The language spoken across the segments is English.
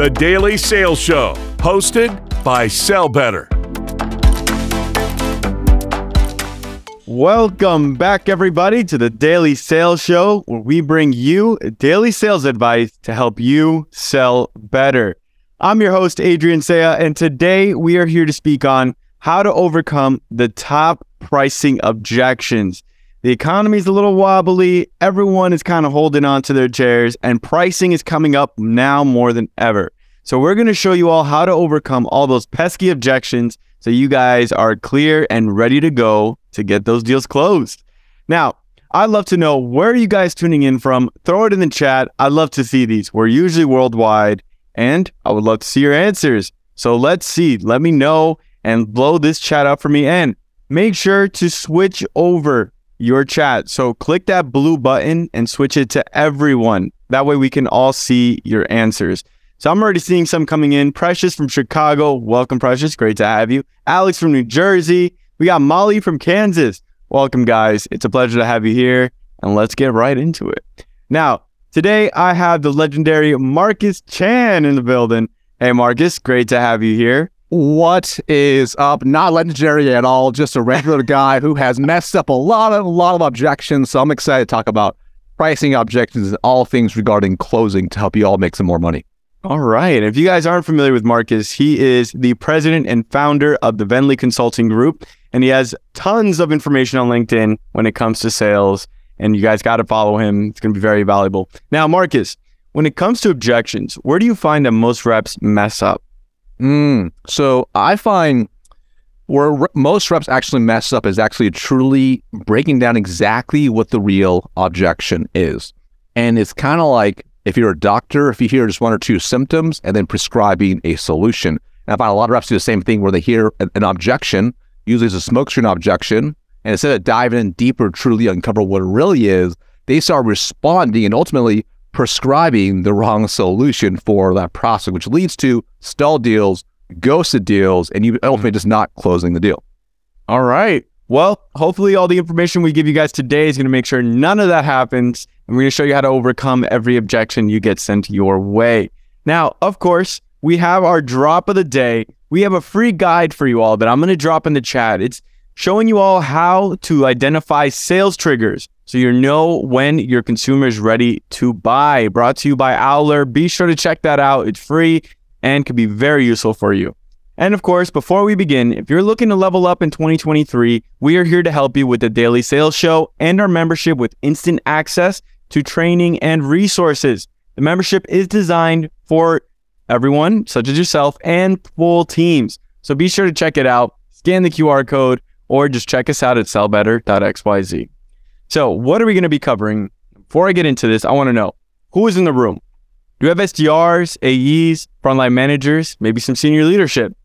The Daily Sales Show, hosted by Sell Better. Welcome back, everybody, to the Daily Sales Show, where we bring you daily sales advice to help you sell better. I'm your host, Adrian Cea, and today we are here to speak on how to overcome the top pricing objections. The economy is a little wobbly, everyone is kind of holding on to their chairs, and pricing is coming up now more than ever. So, we're going to show you all how to overcome all those pesky objections so you guys are clear and ready to go to get those deals closed. Now, I'd love to know where are you guys tuning in from? Throw it in the chat. I'd love to see these. We're usually worldwide, and I would love to see your answers. So let's see. Let me know and blow this chat up for me. And make sure to switch over your chat. So click that blue button and switch it to everyone. That way we can all see your answers. So I'm already seeing some coming in. Precious from Chicago. Welcome, Precious. Great to have you. Alex from New Jersey. We got Molly from Kansas. Welcome, guys. It's a pleasure to have you here, and let's get right into it. Now, today I have the legendary Marcus Chan in the building. Hey, Marcus, great to have you here. What is up? Not legendary at all, just a regular guy who has messed up a lot of a lot of objections. So I'm excited to talk about pricing objections and all things regarding closing to help you all make some more money. All right. If you guys aren't familiar with Marcus, he is the president and founder of the Venli Consulting Group, and he has tons of information on LinkedIn when it comes to sales. And you guys got to follow him. It's going to be very valuable. Now, Marcus, when it comes to objections, where do you find that most reps mess up? Mm, so I find where re- most reps actually mess up is actually truly breaking down exactly what the real objection is. And it's kind of like if you're a doctor, if you hear just one or two symptoms and then prescribing a solution. And I find a lot of reps do the same thing where they hear an, objection, usually it's a smokescreen objection, and instead of diving in deeper, truly uncover what it really is, they start responding and ultimately prescribing the wrong solution for that process, which leads to stall deals, ghosted deals, and you ultimately mm-hmm. just not closing the deal. All right. Well, hopefully, all the information we give you guys today is going to make sure none of that happens. And we're going to show you how to overcome every objection you get sent your way. Now, of course, we have our drop of the day. We have a free guide for you all that I'm going to drop in the chat. It's showing you all how to identify sales triggers so you know when your consumer is ready to buy. Brought to you by Owler. Be sure to check that out. It's free and can be very useful for you. And of course, before we begin, if you're looking to level up in 2023, we are here to help you with the Daily Sales Show and our membership with instant access to training and resources. The membership is designed for everyone, such as yourself, and full teams. So be sure to check it out, scan the QR code, or just check us out at sellbetter.xyz. So, what are we going to be covering? Before I get into this, I want to know who is in the room? Do you have SDRs, AEs, frontline managers, maybe some senior leadership?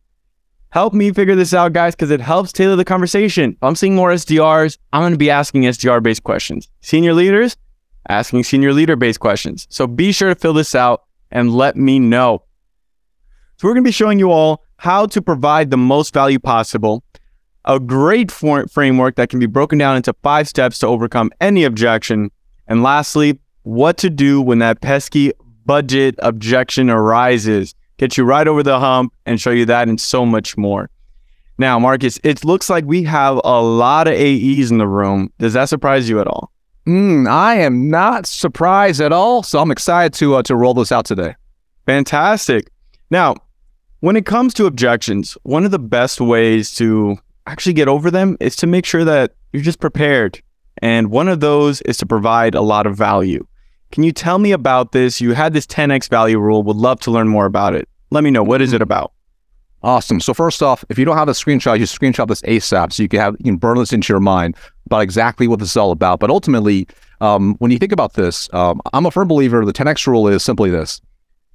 Help me figure this out, guys, because it helps tailor the conversation. If I'm seeing more SDRs, I'm going to be asking SDR based questions. Senior leaders, asking senior leader based questions. So be sure to fill this out and let me know. So, we're going to be showing you all how to provide the most value possible, a great for- framework that can be broken down into five steps to overcome any objection, and lastly, what to do when that pesky budget objection arises. Get you right over the hump and show you that and so much more. Now, Marcus, it looks like we have a lot of AEs in the room. Does that surprise you at all? Mm, I am not surprised at all. So I'm excited to uh, to roll this out today. Fantastic. Now, when it comes to objections, one of the best ways to actually get over them is to make sure that you're just prepared. And one of those is to provide a lot of value. Can you tell me about this? You had this 10x value rule. Would love to learn more about it. Let me know. What is it about? Awesome. So first off, if you don't have a screenshot, you screenshot this ASAP so you can have you can burn this into your mind about exactly what this is all about. But ultimately, um, when you think about this, um, I'm a firm believer the 10x rule is simply this: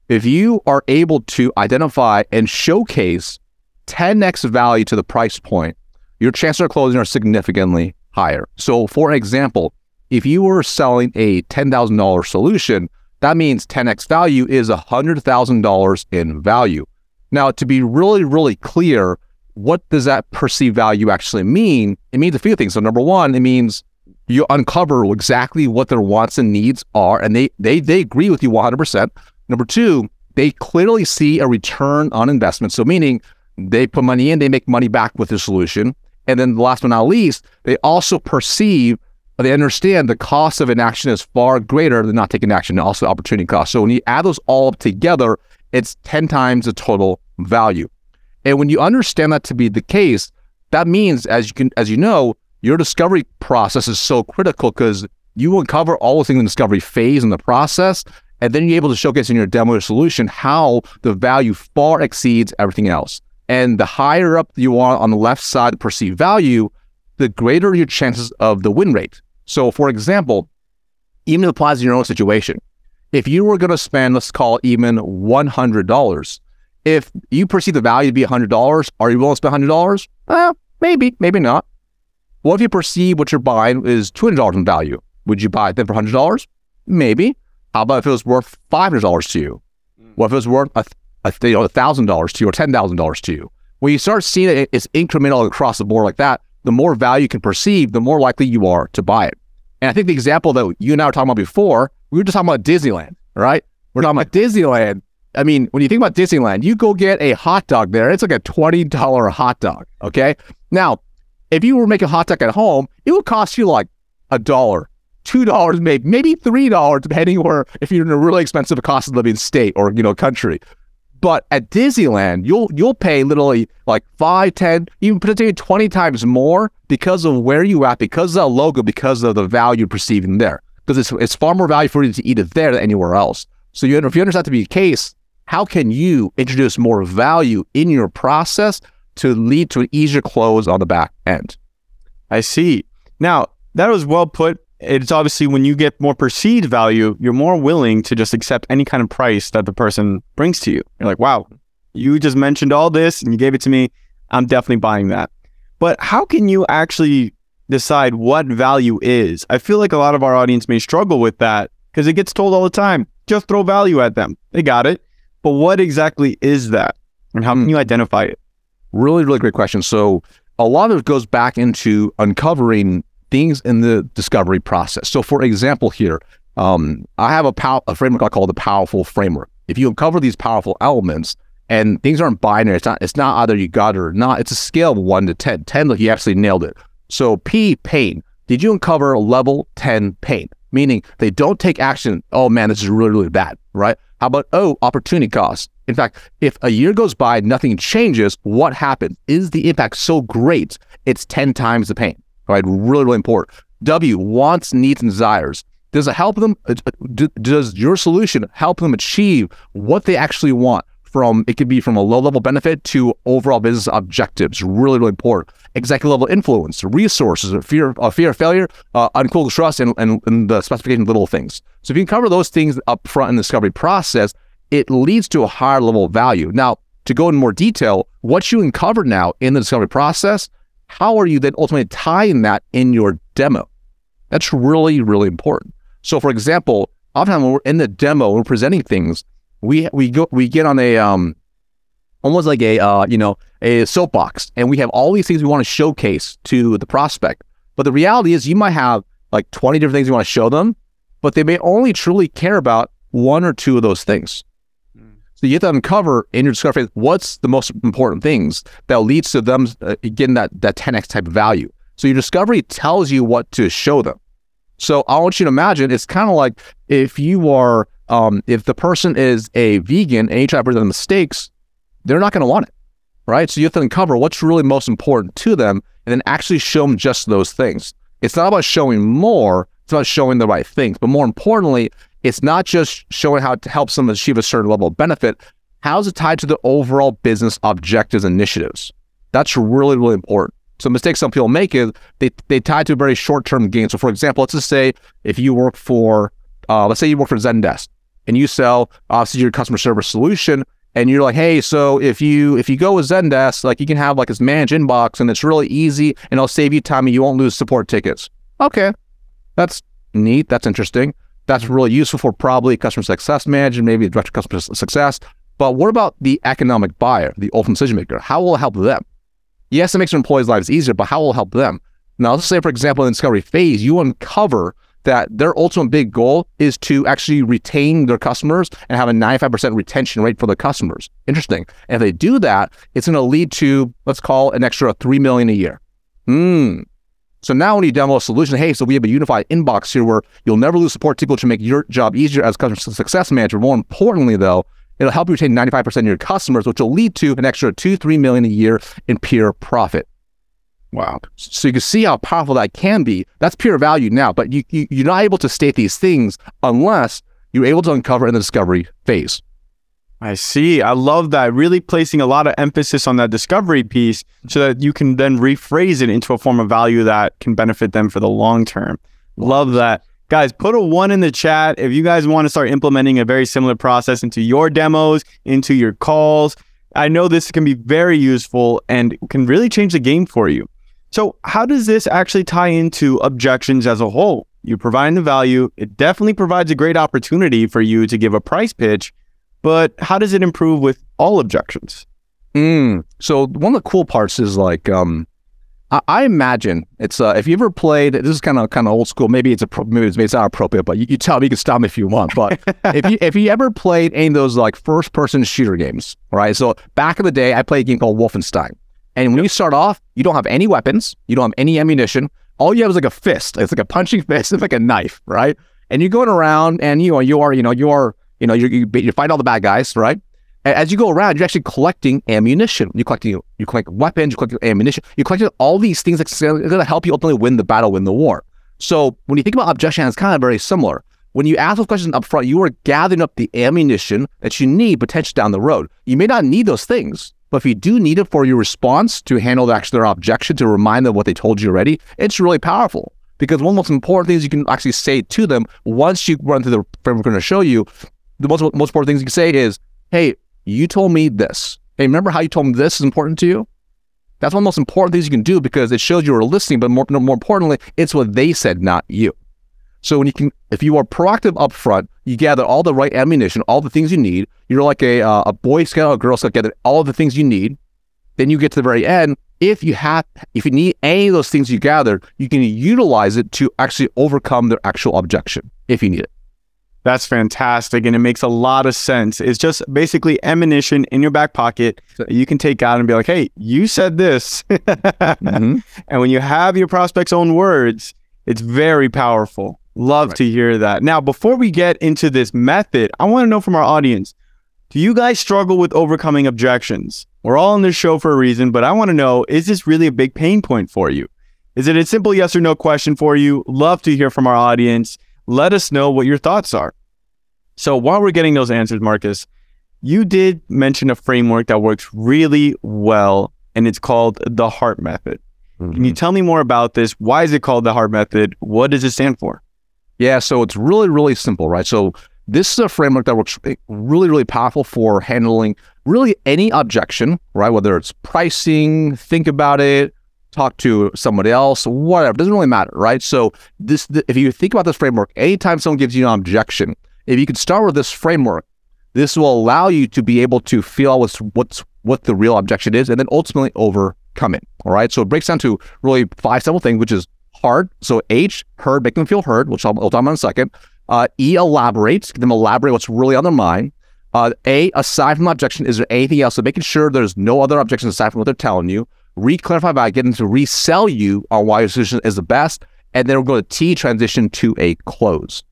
if you are able to identify and showcase 10x value to the price point, your chances of closing are significantly higher. So, for example, if you were selling a $10,000 solution, that means 10x value is $100,000 in value. Now, to be really, really clear, what does that perceived value actually mean? It means a few things. So, number one, it means you uncover exactly what their wants and needs are, and they they they agree with you 100%. Number two, they clearly see a return on investment. So, meaning they put money in, they make money back with the solution. And then, last but not least, they also perceive, they understand the cost of inaction is far greater than not taking action, and also opportunity cost. So, when you add those all up together, it's 10 times the total value. And when you understand that to be the case, that means, as you can, as you know, your discovery process is so critical because you uncover all the things in the discovery phase in the process, and then you're able to showcase in your demo solution how the value far exceeds everything else. And the higher up you are on the left side of perceived value, the greater your chances of the win rate. So, for example, even applies in your own situation. If you were going to spend, let's call it even $100, if you perceive the value to be $100, are you willing to spend $100? Well, maybe, maybe not. What if you perceive what you're buying is $200 in value? Would you buy it then for $100? Maybe. How about if it was worth $500 to you? Hmm. What if it was worth a, know, $1,000 to you or $10,000 to you? When you start seeing it, it's incremental across the board like that, the more value you can perceive, the more likely you are to buy it. And I think the example that you and I were talking about before, we were just talking about Disneyland, right? We're talking about Disneyland. I mean, when you think about Disneyland, you go get a hot dog there. It's like a $20 hot dog. Okay. Now, if you were making a hot dog at home, it would cost you like a dollar, two dollars, maybe maybe three dollars, depending where if you're in a really expensive cost of living state or you know country. But at Disneyland, you'll you'll pay literally like five, ten, even potentially twenty times more because of where you at, because of the logo, because of the value you're perceiving there. Because it's it's far more value for you to eat it there than anywhere else. So you if you understand that to be the case, how can you introduce more value in your process to lead to an easier close on the back end? I see. Now, that was well put. It's obviously when you get more perceived value, you're more willing to just accept any kind of price that the person brings to you. You're like, wow, you just mentioned all this and you gave it to me. I'm definitely buying that. But how can you actually decide what value is? I feel like a lot of our audience may struggle with that because it gets told all the time just throw value at them. They got it. But what exactly is that? And how can hmm. you identify it? Really, really great question. So, a lot of it goes back into uncovering things in the discovery process. So, for example, here, um, I have a, pow- a framework I call the powerful framework. If you uncover these powerful elements and things aren't binary, it's not, it's not either you got it or not, it's a scale of one to 10. 10, like you actually nailed it. So, P, pain. Did you uncover level 10 pain? Meaning they don't take action. Oh man, this is really, really bad, right? How about O, opportunity cost? In fact, if a year goes by, nothing changes, what happens? Is the impact so great, it's 10 times the pain, right? Really, really important. W, wants, needs, and desires. Does it help them? Uh, does your solution help them achieve what they actually want? From it could be from a low level benefit to overall business objectives. Really, really important. Executive level influence, resources, fear, uh, fear of failure, uh, uncool trust, and, and, and the specification of little things. So if you can cover those things up front in the discovery process, it leads to a higher level of value. Now, to go in more detail, what you uncovered now in the discovery process, how are you then ultimately tying that in your demo? That's really, really important. So, for example, oftentimes when we're in the demo, we're presenting things, we we go we get on a um almost like a uh, you know a soapbox, and we have all these things we want to showcase to the prospect. But the reality is, you might have like 20 different things you want to show them, but they may only truly care about one or two of those things. So you have to uncover in your discovery what's the most important things that leads to them uh, getting that that 10x type of value. So your discovery tells you what to show them. So I want you to imagine it's kind of like if you are um, if the person is a vegan and you try to present mistakes, they're not going to want it, right? So you have to uncover what's really most important to them and then actually show them just those things. It's not about showing more, it's about showing the right things. But more importantly, it's not just showing how to help someone achieve a certain level of benefit. How's it tied to the overall business objectives initiatives? That's really, really important. So mistakes some people make is they, they tie to very short-term gain. So for example, let's just say if you work for, uh, let's say you work for Zendesk and you sell obviously your customer service solution and you're like, hey, so if you if you go with Zendesk, like you can have like this managed inbox and it's really easy and it'll save you time and you won't lose support tickets. Okay. That's neat. That's interesting. That's really useful for probably customer success manager, maybe director customer success. But what about the economic buyer, the ultimate decision maker? How will it help them? Yes, it makes your employees' lives easier, but how will it help them? Now, let's say, for example, in the discovery phase, you uncover that their ultimate big goal is to actually retain their customers and have a 95% retention rate for their customers. Interesting. And if they do that, it's going to lead to, let's call an extra 3 million a year. Hmm. So now when you demo a solution, hey, so we have a unified inbox here where you'll never lose support people to make your job easier as a customer success manager. More importantly, though, it'll help you retain 95% of your customers, which will lead to an extra two, three million a year in pure profit. Wow. So you can see how powerful that can be. That's pure value now, but you, you you're not able to state these things unless you're able to uncover in the discovery phase. I see. I love that. Really placing a lot of emphasis on that discovery piece so that you can then rephrase it into a form of value that can benefit them for the long term. Love that. Guys, put a one in the chat if you guys want to start implementing a very similar process into your demos, into your calls. I know this can be very useful and can really change the game for you. So, how does this actually tie into objections as a whole? You provide the value, it definitely provides a great opportunity for you to give a price pitch but how does it improve with all objections? Mm. So one of the cool parts is like, um, I, I imagine it's uh, if you ever played. This is kind of kind of old school. Maybe it's a maybe it's, maybe it's not appropriate, but you, you, tell me. You can stop me if you want. But if you if you ever played any of those like first person shooter games, right? So back in the day, I played a game called Wolfenstein, and when yep. you start off, you don't have any weapons, you don't have any ammunition. All you have is like a fist. It's like a punching fist. It's like a knife, right? And you're going around, and you know you are you know you are you know, you you, you fight all the bad guys, right? As you go around, you're actually collecting ammunition. You're collecting you collect weapons, you collect ammunition, you're collecting all these things that's going to help you ultimately win the battle, win the war. So when you think about objection, it's kind of very similar. When you ask those questions up front, you are gathering up the ammunition that you need potentially down the road. You may not need those things, but if you do need it for your response to handle actually their objection, to remind them what they told you already, it's really powerful. Because one of the most important things you can actually say to them once you run through the framework we're going to show you the most most important things you can say is, "Hey, you told me this. Hey, remember how you told me this is important to you?" That's one of the most important things you can do because it shows you are listening. But more more importantly, it's what they said, not you. So when you can, if you are proactive up front, you gather all the right ammunition, all the things you need. You're like a uh, a Boy Scout, or a Girl Scout, gather all the things you need. Then you get to the very end. If you have, if you need any of those things you gathered, you can utilize it to actually overcome their actual objection if you need it. That's fantastic. And it makes a lot of sense. It's just basically ammunition in your back pocket that you can take out and be like, hey, you said this. mm-hmm. And when you have your prospect's own words, it's very powerful. Love right. to hear that. Now, before we get into this method, I want to know from our audience do you guys struggle with overcoming objections? We're all on this show for a reason, but I want to know is this really a big pain point for you? Is it a simple yes or no question for you? Love to hear from our audience let us know what your thoughts are. So while we're getting those answers, Marcus, you did mention a framework that works really well, and it's called the HEART method. Mm-hmm. Can you mm-hmm. tell me more about this? Why is it called the HEART method? What does it stand for? Yeah, so it's really, really simple, right? So this is a framework that works really, really powerful for handling really any objection, right? Whether it's pricing, think about it, talk to somebody else, whatever. It doesn't really matter, right? So this, if you think about this framework, anytime someone gives you an objection, if you could start with this framework, this will allow you to be able to feel what's what's what the real objection is, and then ultimately overcome it. All right. So it breaks down to really five simple things, which is hard. So H, heard, make them feel heard, which I'll, I'll talk about in a second. Uh, e, elaborate, them elaborate what's really on their mind. Uh, a, aside from objection, is there anything else? So making sure there's no other objections aside from what they're telling you re-clarify by getting to resell you on why your solution is the best, and then we're going to T transition to a close.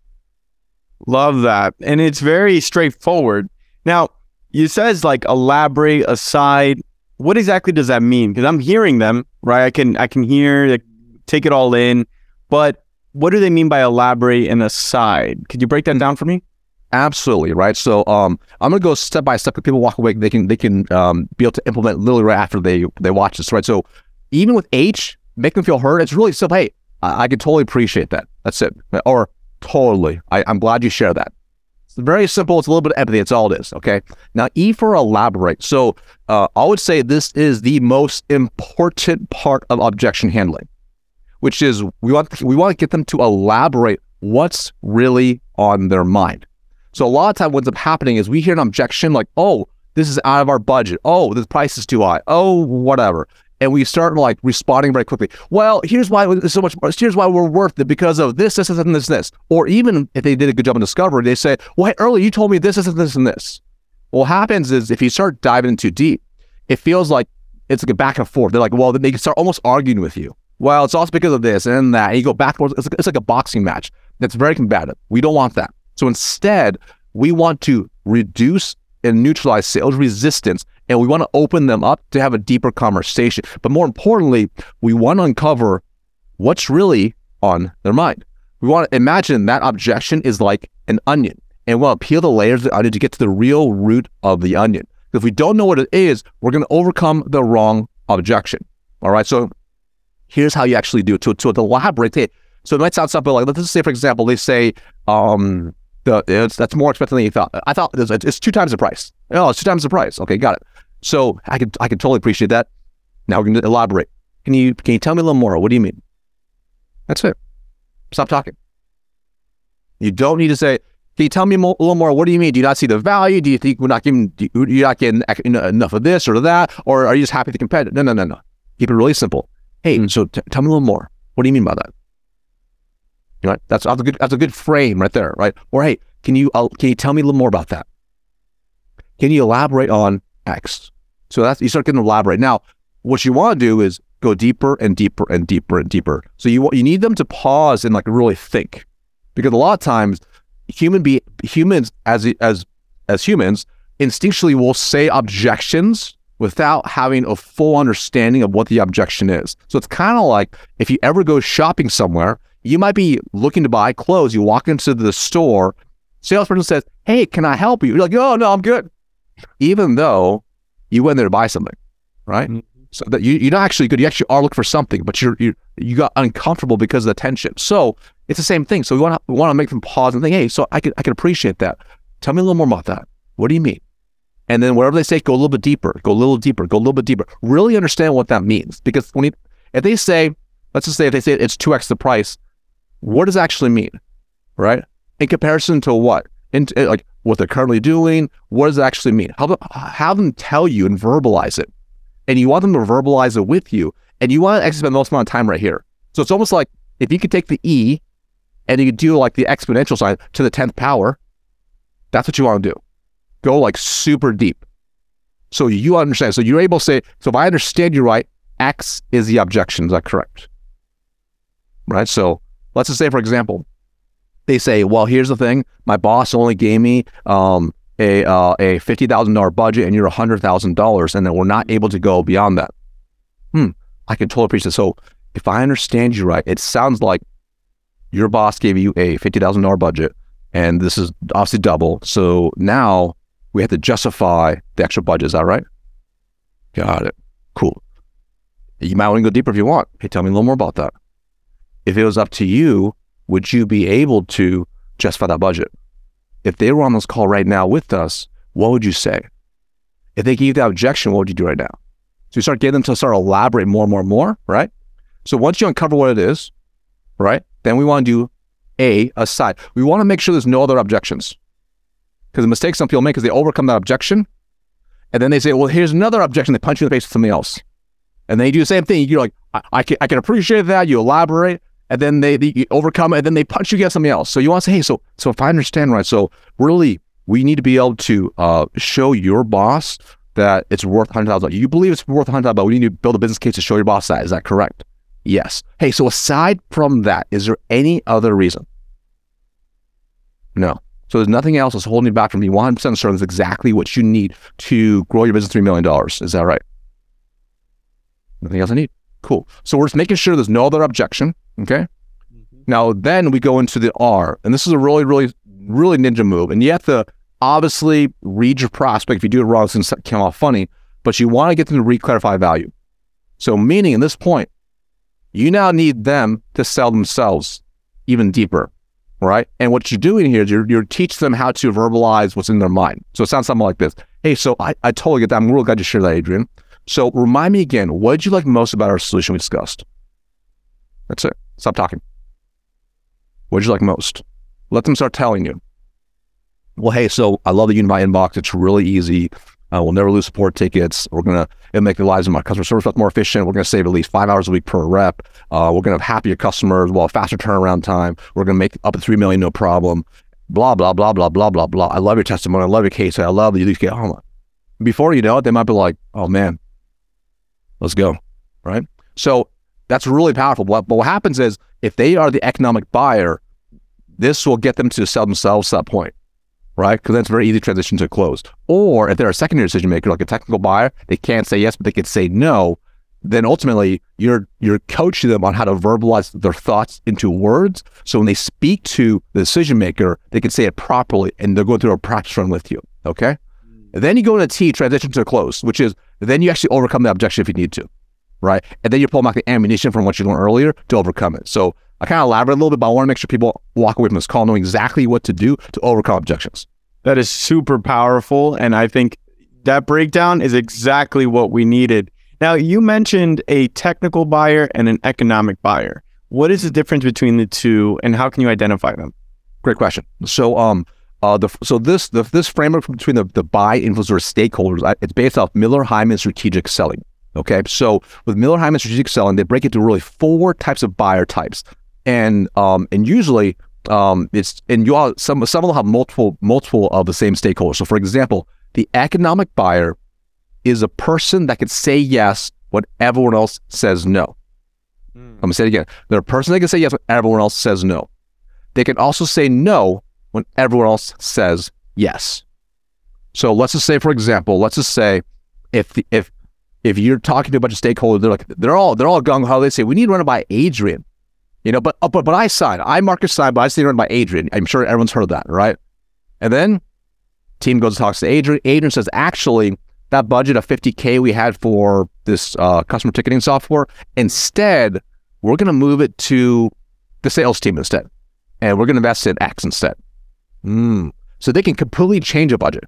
Love that. And it's very straightforward. Now, you says like elaborate, aside. What exactly does that mean? Because I'm hearing them, right? I can I can hear, like, take it all in, but what do they mean by elaborate and aside? Could you break that hmm. down for me? Absolutely, right. So um, I'm gonna go step by step. If People walk away, they can they can um, be able to implement literally right after they they watch this, right? So even with H, make them feel heard. It's really simple. Hey, I, I can totally appreciate that. That's it. Or totally. I, I'm glad you share that. It's very simple. It's a little bit of empathy. It's all it is. Okay. Now E for elaborate. So uh, I would say this is the most important part of objection handling, which is we want we want to get them to elaborate what's really on their mind. So a lot of time what ends up happening is we hear an objection like, oh, this is out of our budget. Oh, the price is too high. Oh, whatever. and we start like responding very quickly. Well, here's why it's so much. Here's why we're worth it because of this, this, this, and this, this. Or even if they did a good job in discovery, they say, "Well, hey, earlier you told me this, this, and this, and this." What happens is if you start diving in too deep, it feels like it's like a back and forth. They're like, well, they can start almost arguing with you. Well, it's also because of this and that. And you go backwards. It's like, it's like a boxing match that's very combative. We don't want that. So instead, we want to reduce and neutralize sales resistance and we want to open them up to have a deeper conversation. But more importantly, we want to uncover what's really on their mind. We want to imagine that objection is like an onion and we'll peel the layers of the onion to get to the real root of the onion. If we don't know what it is, we're going to overcome the wrong objection. All right. So here's how you actually do it. To, to elaborate it. So it might sound something like, let's just say, for example, they say, um, it's, that's more expensive than you thought. I thought it's, it's two times the price. Oh, it's two times the price. Okay, got it. So I could I could totally appreciate that. Now we're going to elaborate. Can you can you tell me a little more? What do you mean? That's it. Stop talking. You don't need to say. Can you tell me more, a little more? What do you mean? Do you not see the value? Do you think we're not giving? Do you, you're not getting enough of this or that, or are you just happy to compete? No, no, no, no. Keep it really simple. Hey, mm. so t- tell me a little more. What do you mean by that? Know, that's, that's a good that's a good frame right there, right? Or hey, can you uh, can you tell me a little more about that? Can you elaborate on X? So that's you start getting elaborate. Now, what you want to do is go deeper and deeper and deeper and deeper. So you you need them to pause and like really think, because a lot of times human be humans as as as humans instinctually will say objections without having a full understanding of what the objection is. So it's kind of like if you ever go shopping somewhere, you might be looking to buy clothes. You walk into the store, salesperson says, "Hey, can I help you?" You're like, "Oh no, I'm good," even though you went there to buy something, right? Mm-hmm. So that you, you're not actually good. You actually are looking for something, but you're you you got uncomfortable because of the tension. So it's the same thing. So we want to we want to make them pause and think, "Hey, so I can I can appreciate that. Tell me a little more about that. What do you mean?" And then whatever they say, go a little bit deeper, go a little deeper, go a little bit deeper. Really understand what that means. Because when you, if they say, let's just say if they say it's 2x the price, what does actually mean? Right? In comparison to what? In, eh, like what they're currently doing, what does it actually mean? Have, have them tell you and verbalize it. And you want them to verbalize it with you. And you want to actually spend the most amount of time right here. So it's almost like if you could take the E and you could do like the exponential sign to the 10th power, that's what you want to do go like super deep. So you understand. So you're able to say, so if I understand you right, X is the objection. Is that correct? Right. So let's just say, for example, they say, well, here's the thing. My boss only gave me um, a uh, a fifty thousand dollar budget, and you're a hundred thousand dollars, and then we're not able to go beyond that. Hmm. I can totally appreciate. So if I understand you right, it sounds like your boss gave you a fifty thousand dollar budget, and this is obviously double. So now we have to justify the extra budget. Is that right? Got it. Cool. You might want to go deeper if you want. Hey, tell me a little more about that. If it was up to you, would you be able to justify that budget? If they were on this call right now with us, what would you say? If they gave you that objection, what would you do right now? So you start getting them to start elaborate more and more and more, right? So once you uncover what it is, right, then we want to do A, aside. We want to make sure there's no other objections. Because the mistake some people make is they overcome that objection, and then they say, "Well, here's another objection." They punch you in the face with something else, and then you do the same thing. You're like, "I, I can, I can appreciate that." You elaborate, and then they, they overcome and then they punch you against something else. So you want to say, "Hey, so so if I understand right, so really we need to be able to uh, show your boss that it's worth hundred thousand. You believe it's worth hundred thousand, but we need to build a business case to show your boss that. Is that correct? Yes. Hey, so aside from that, is there any other reason? No. So there's nothing else that's holding you back from being 100% certain that's exactly what you need to grow your business $3 million. Is that right? Nothing else I need. Cool. So we're just making sure there's no other objection. Okay. Mm-hmm. Now, then we go into the R. And this is a really, really, really ninja move. And you have to obviously read your prospect. If you do it wrong, it's going to come off funny, but you want to get them to re-clarify value. So, meaning in this point, you now need them to sell themselves even deeper right? And what you're doing here is you're, you're teaching them how to verbalize what's in their mind. So it sounds something like this. Hey, so I, I totally get that. I'm real glad you shared that, Adrian. So remind me again, what did you like most about our solution we discussed? That's it. Stop talking. What did you like most? Let them start telling you. Well, hey, so I love the Unify inbox. It's really easy. Uh, we'll never lose support tickets. We're gonna it'll make the lives of my customer service reps more efficient. We're gonna save at least five hours a week per rep. Uh, we're gonna have happier customers, well, faster turnaround time. We're gonna make up to three million no problem. Blah blah blah blah blah blah blah. I love your testimony. I love your case. I love you get home. Before you know it, they might be like, "Oh man, let's go," right? So that's really powerful. But, what happens is if they are the economic buyer, this will get them to sell themselves to that point right? Because that's very easy transition to close. Or if they're a secondary decision maker, like a technical buyer, they can't say yes, but they can say no. Then ultimately, you're you're coaching them on how to verbalize their thoughts into words. So when they speak to the decision maker, they can say it properly, and they're going through a practice run with you. Okay. Then you go into T, transition to close, which is then you actually overcome the objection if you need to, right? And then you pull back the ammunition from what you learned earlier to overcome it. So I kind of elaborate a little bit, but I want to make sure people walk away from this call knowing exactly what to do to overcome objections. That is super powerful. And I think that breakdown is exactly what we needed. Now, you mentioned a technical buyer and an economic buyer. What is the difference between the two and how can you identify them? Great question. So, um, uh, the, so this the, this framework between the, the buy influencer stakeholders, it's based off Miller Heiman strategic selling. Okay, so with Miller Heiman strategic selling, they break it into really four types of buyer types and um, and usually um, it's and you all some some will have multiple multiple of the same stakeholders. So, for example, the economic buyer is a person that can say yes when everyone else says no. Mm. I'm gonna say it again. They're a person that can say yes when everyone else says no. They can also say no when everyone else says yes. So let's just say, for example, let's just say if the, if if you're talking to a bunch of stakeholders, they're like they're all they're all gung ho. They say we need to run it by Adrian. You know, but uh, but but I signed. I Marcus signed, but I say signed by Adrian. I'm sure everyone's heard that, right? And then team goes and talks to Adrian. Adrian says, actually, that budget of 50k we had for this uh, customer ticketing software, instead, we're going to move it to the sales team instead, and we're going to invest in X instead. Mm. So they can completely change a budget,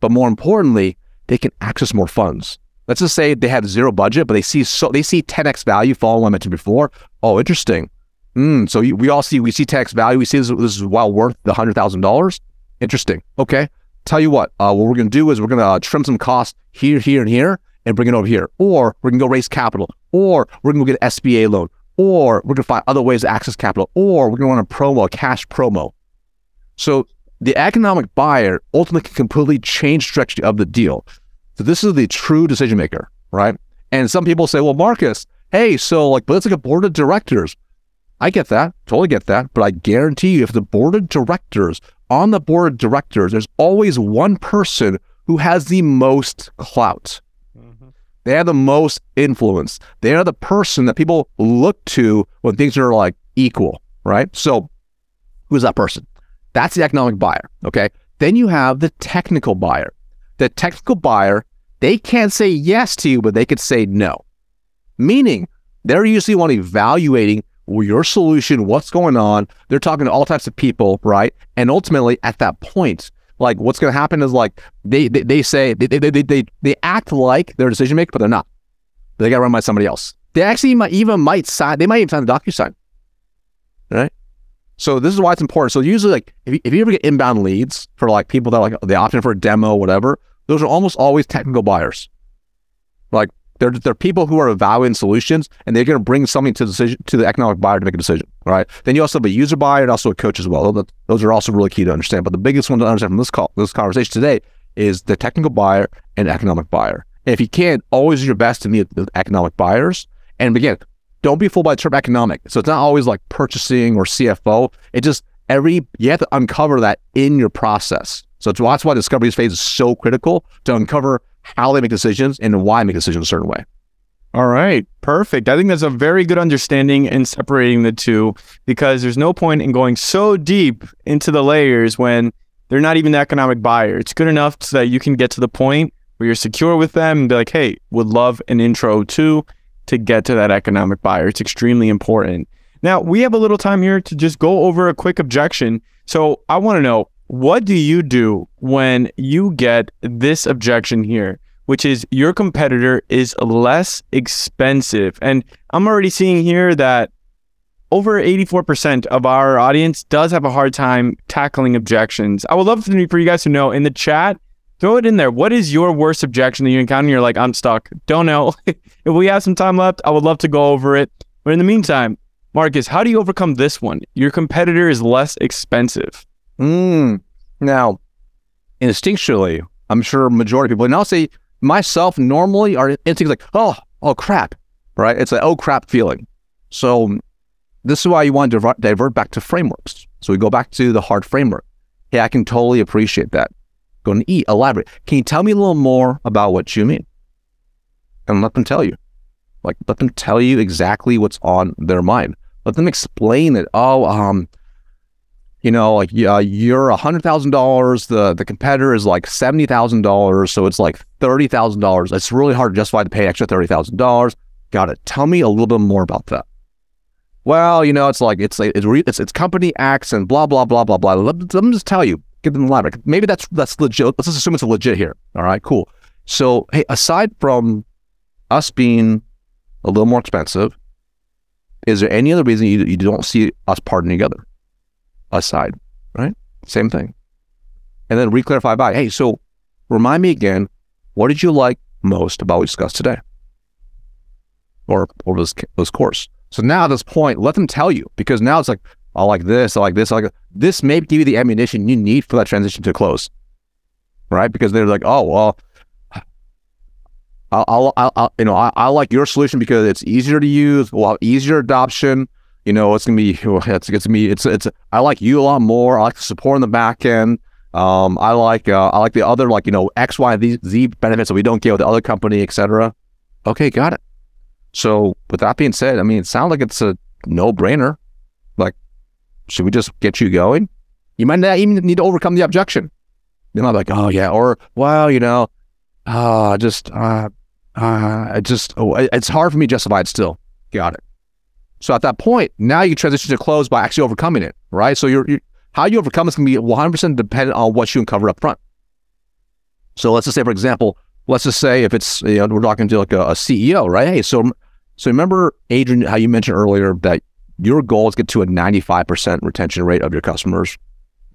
but more importantly, they can access more funds. Let's just say they have zero budget, but they see so they see 10x value following I mentioned before. Oh, interesting. Mm, so we all see we see 10x value. We see this, this is well worth the hundred thousand dollars. Interesting. Okay. Tell you what, uh, what we're to do is we're to uh, trim some costs here, here, and here, and bring it over here. Or we're to go raise capital. Or we're to go get an SBA loan. Or we're to find other ways to access capital. Or we're to run a promo, a cash promo. So the economic buyer ultimately can completely change the direction of the deal. So this is the true decision maker, right? And some people say, well, Marcus, hey, so like, but it's like a board of directors. I get that, totally get that. But I guarantee you, if the board of directors, on the board of directors, there's always one person who has the most clout. Mm-hmm. They have the most influence. They are the person that people look to when things are like equal, right? So who's that person? That's the economic buyer. Okay. Then you have the technical buyer the technical buyer, they can't say yes to you, but they could say no. Meaning they're usually one evaluating your solution, what's going on. They're talking to all types of people, right? And ultimately at that point, like what's going to happen is like they, they, they say, they, they, they, they, they act like they're decision maker, but they're not. They got run by somebody else. They actually might, even might sign, they might even sign a DocuSign, right? So this is why it's important. So usually, like if you, if you ever get inbound leads for like people that like they opt in for a demo, whatever, those are almost always technical buyers. Like they're they're people who are evaluating solutions and they're going to bring something to the decision to the economic buyer to make a decision. Right. Then you also have a user buyer and also a coach as well. Those are also really key to understand. But the biggest one to understand from this call, this conversation today, is the technical buyer and economic buyer. And if you can't, always do your best to meet the economic buyers. And again, don't be fooled by the term economic. So it's not always like purchasing or CFO. It just every you have to uncover that in your process. So that's why discovery phase is so critical to uncover how they make decisions and why they make decisions a certain way. All right, perfect. I think that's a very good understanding in separating the two because there's no point in going so deep into the layers when they're not even the economic buyer. It's good enough so that you can get to the point where you're secure with them and be like, hey, would love an intro too to get to that economic buyer. It's extremely important. Now, we have a little time here to just go over a quick objection. So I want to know what do you do when you get this objection here, which is your competitor is less expensive? And I'm already seeing here that over 84% of our audience does have a hard time tackling objections. I would love for you guys to know in the chat throw it in there. What is your worst objection that you encounter? You're like, I'm stuck. Don't know. if we have some time left, I would love to go over it. But in the meantime, Marcus, how do you overcome this one? Your competitor is less expensive. Mm. Now, instinctually, I'm sure majority of people, and I'll say myself normally are instincts like, oh, oh crap, right? It's like, oh crap feeling. So this is why you want to divert back to frameworks. So we go back to the hard framework. Hey, I can totally appreciate that. Go to eat, elaborate. Can you tell me a little more about what you mean? And let them tell you. Like, let them tell you exactly what's on their mind. Let them explain it. Oh, um, you know, like uh, you're a hundred thousand dollars. The the competitor is like seventy thousand dollars, so it's like thirty thousand dollars. It's really hard to justify to pay extra thirty thousand dollars. Got it. Tell me a little bit more about that. Well, you know, it's like it's it's it's, it's company X and blah blah blah blah blah. Let, let me just tell you. Give them elaborate. Maybe that's that's legit. Let's just assume it's legit here. All right, cool. So hey, aside from us being a little more expensive, is there any other reason you, you don't see us partnering together? aside, right? Same thing. And then reclarify by, hey, so remind me again, what did you like most about what we discussed today? Or over this, this course. So now at this point, let them tell you because now it's like, I like this, I like this, I like this may give you the ammunition you need for that transition to close. Right? Because they're like, oh, well, I'll, I'll, I'll you know, I, I, like your solution because it's easier to use, well, easier adoption, you know, it's gonna be it's it's me. It's it's I like you a lot more. I like the support in the back end. Um, I like uh, I like the other like you know X Y Z, Z benefits that we don't get with the other company, etc. Okay, got it. So with that being said, I mean, it sounds like it's a no brainer. Should we just get you going? You might not even need to overcome the objection. They might be like, oh yeah, or well, you know, uh, just uh, uh, it just oh, it's hard for me to justify it still. Got it. So at that point, now you transition to close by actually overcoming it, right? So you're, you're how you overcome is going to be 100% dependent on what you uncover up front. So let's just say, for example, let's just say if it's you know we're talking to like a, a CEO, right? Hey, so so remember Adrian, how you mentioned earlier that your goal is get to a 95% retention rate of your customers.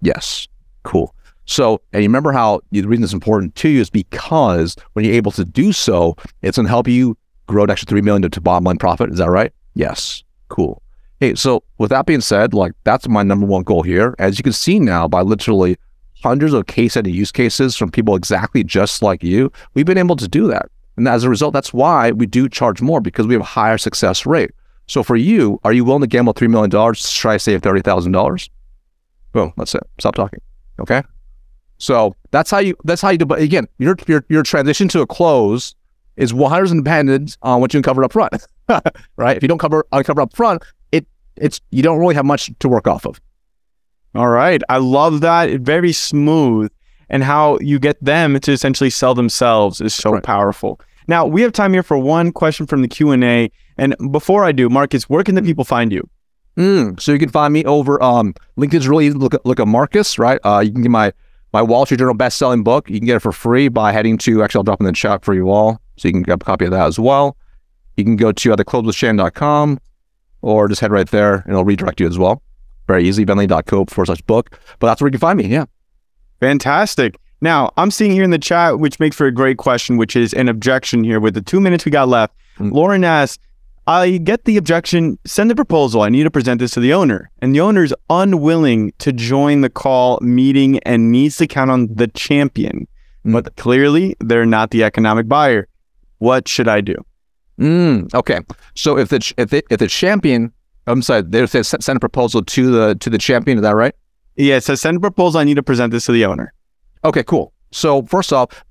Yes, cool. So, and you remember how the reason it's important to you is because when you're able to do so, it's going to help you grow an extra three million to, to bottom line profit. Is that right? Yes. Cool. Hey, so with that being said, like that's my number one goal here. As you can see now, by literally hundreds of case study use cases from people exactly just like you, we've been able to do that. And as a result, that's why we do charge more because we have a higher success rate. So for you, are you willing to gamble $3 million to try to save $30,000? Boom, that's it. Stop talking. Okay. So that's how you, that's how you do, but again, your, your, your transition to a close is 100% dependent on what you uncovered up front. right? If you don't cover uncover up front, it it's you don't really have much to work off of. All right. I love that. Very smooth. And how you get them to essentially sell themselves is so right. powerful. Now, we have time here for one question from the Q&A. And before I do, Marcus, where can the people find you? Mm, so you can find me over um, LinkedIn's really easy. Look, look at Marcus, right? Uh, you can get my my Wall Street Journal best-selling book. You can get it for free by heading to, actually, I'll drop in the chat for you all. So you can get a copy of that as well you can go to either closewithchan.com or just head right there and it'll redirect you as well. Very easy, venli.co forward slash book. But that's where you can find me. Yeah. Fantastic. Now, I'm seeing here in the chat, which makes for a great question, which is an objection here with the two minutes we got left. Mm-hmm. Lauren asks, I get the objection, send the proposal. I need to present this to the owner. And the owner is unwilling to join the call meeting and needs to count on the champion. Mm-hmm. But clearly, they're not the economic buyer. What should I do? Mm, okay. So if the if the, if the champion, I'm sorry, they say send a proposal to the to the champion. Is that right? Yeah. It says send a proposal. I need to present this to the owner. Okay. Cool. So first off,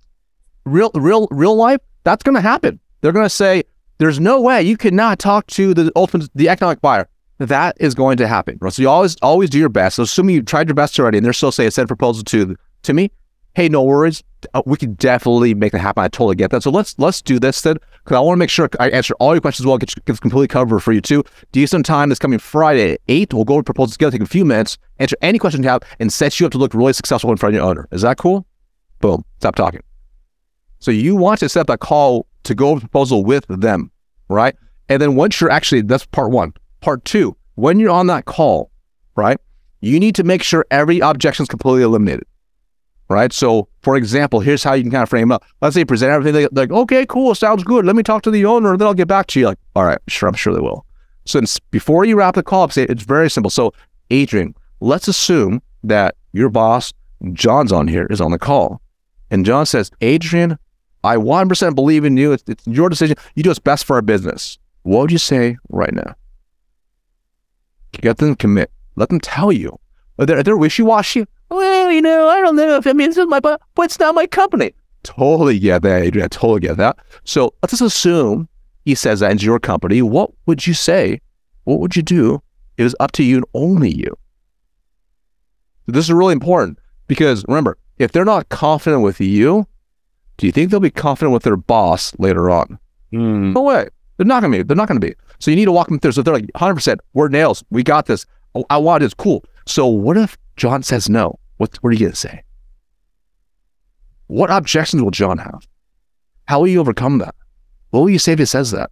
real real real life, that's going to happen. They're going to say, "There's no way you cannot talk to the ultimate the economic buyer." That is going to happen. So you always always do your best. So assuming you tried your best already, and they're still saying send a proposal to to me, hey, no worries. Uh, we can definitely make that happen. I totally get that. So let's let's do this then, because I want to make sure I answer all your questions well, get, get completely covered for you too. Decent time this coming Friday at eight. We'll go over proposals together, take a few minutes, answer any questions you have, and set you up to look really successful in front of your owner. Is that cool? Boom. Stop talking. So you want to set that call to go over the proposal with them, right? And then once you're actually that's part one. Part two, when you're on that call, right? You need to make sure every objection is completely eliminated right? So, for example, here's how you can kind of frame up. Let's say present everything like, like, okay, cool, sounds good. Let me talk to the owner, then I'll get back to you. Like, all right, sure, I'm sure they will. So, before you wrap the call up, say it's very simple. So, Adrian, let's assume that your boss, John's on here, is on the call. And John says, Adrian, I 100% believe in you. It's, it's your decision. You do what's best for our business. What would you say right now? Get them to commit. Let them tell you. They're, they're wishy-washy. Well, you know, I don't know if I mean, is my, but it's not my company. Totally get that, Adrian. I totally get that. So let's just assume he says that it's your company. What would you say? What would you do? It was up to you and only you. This is really important because remember, if they're not confident with you, do you think they'll be confident with their boss later on? Mm. No way. They're not gonna be. They're not gonna be. So you need to walk them through. So they're like, 100. percent We're nails. We got this. Oh, I want this. Cool. So what if John says no? What What are you gonna say? What objections will John have? How will you overcome that? What will you say if he says that?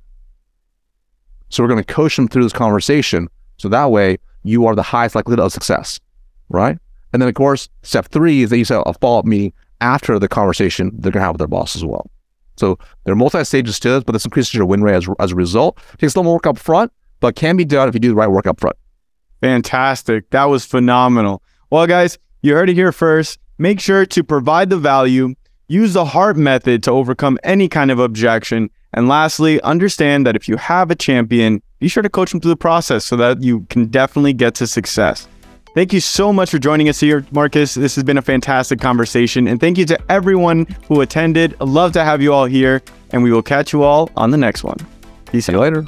So we're gonna coach them through this conversation. So that way you are the highest likelihood of success, right? And then of course, step three is that you set a follow up meeting after the conversation they're gonna have with their boss as well. So there are multi stages to this, but this increases your win rate as, as a result. It takes a little more work up front, but can be done if you do the right work up front. Fantastic. That was phenomenal. Well, guys, you heard it here first. Make sure to provide the value, use the heart method to overcome any kind of objection. And lastly, understand that if you have a champion, be sure to coach them through the process so that you can definitely get to success. Thank you so much for joining us here, Marcus. This has been a fantastic conversation. And thank you to everyone who attended. Love to have you all here, and we will catch you all on the next one. Peace See you later.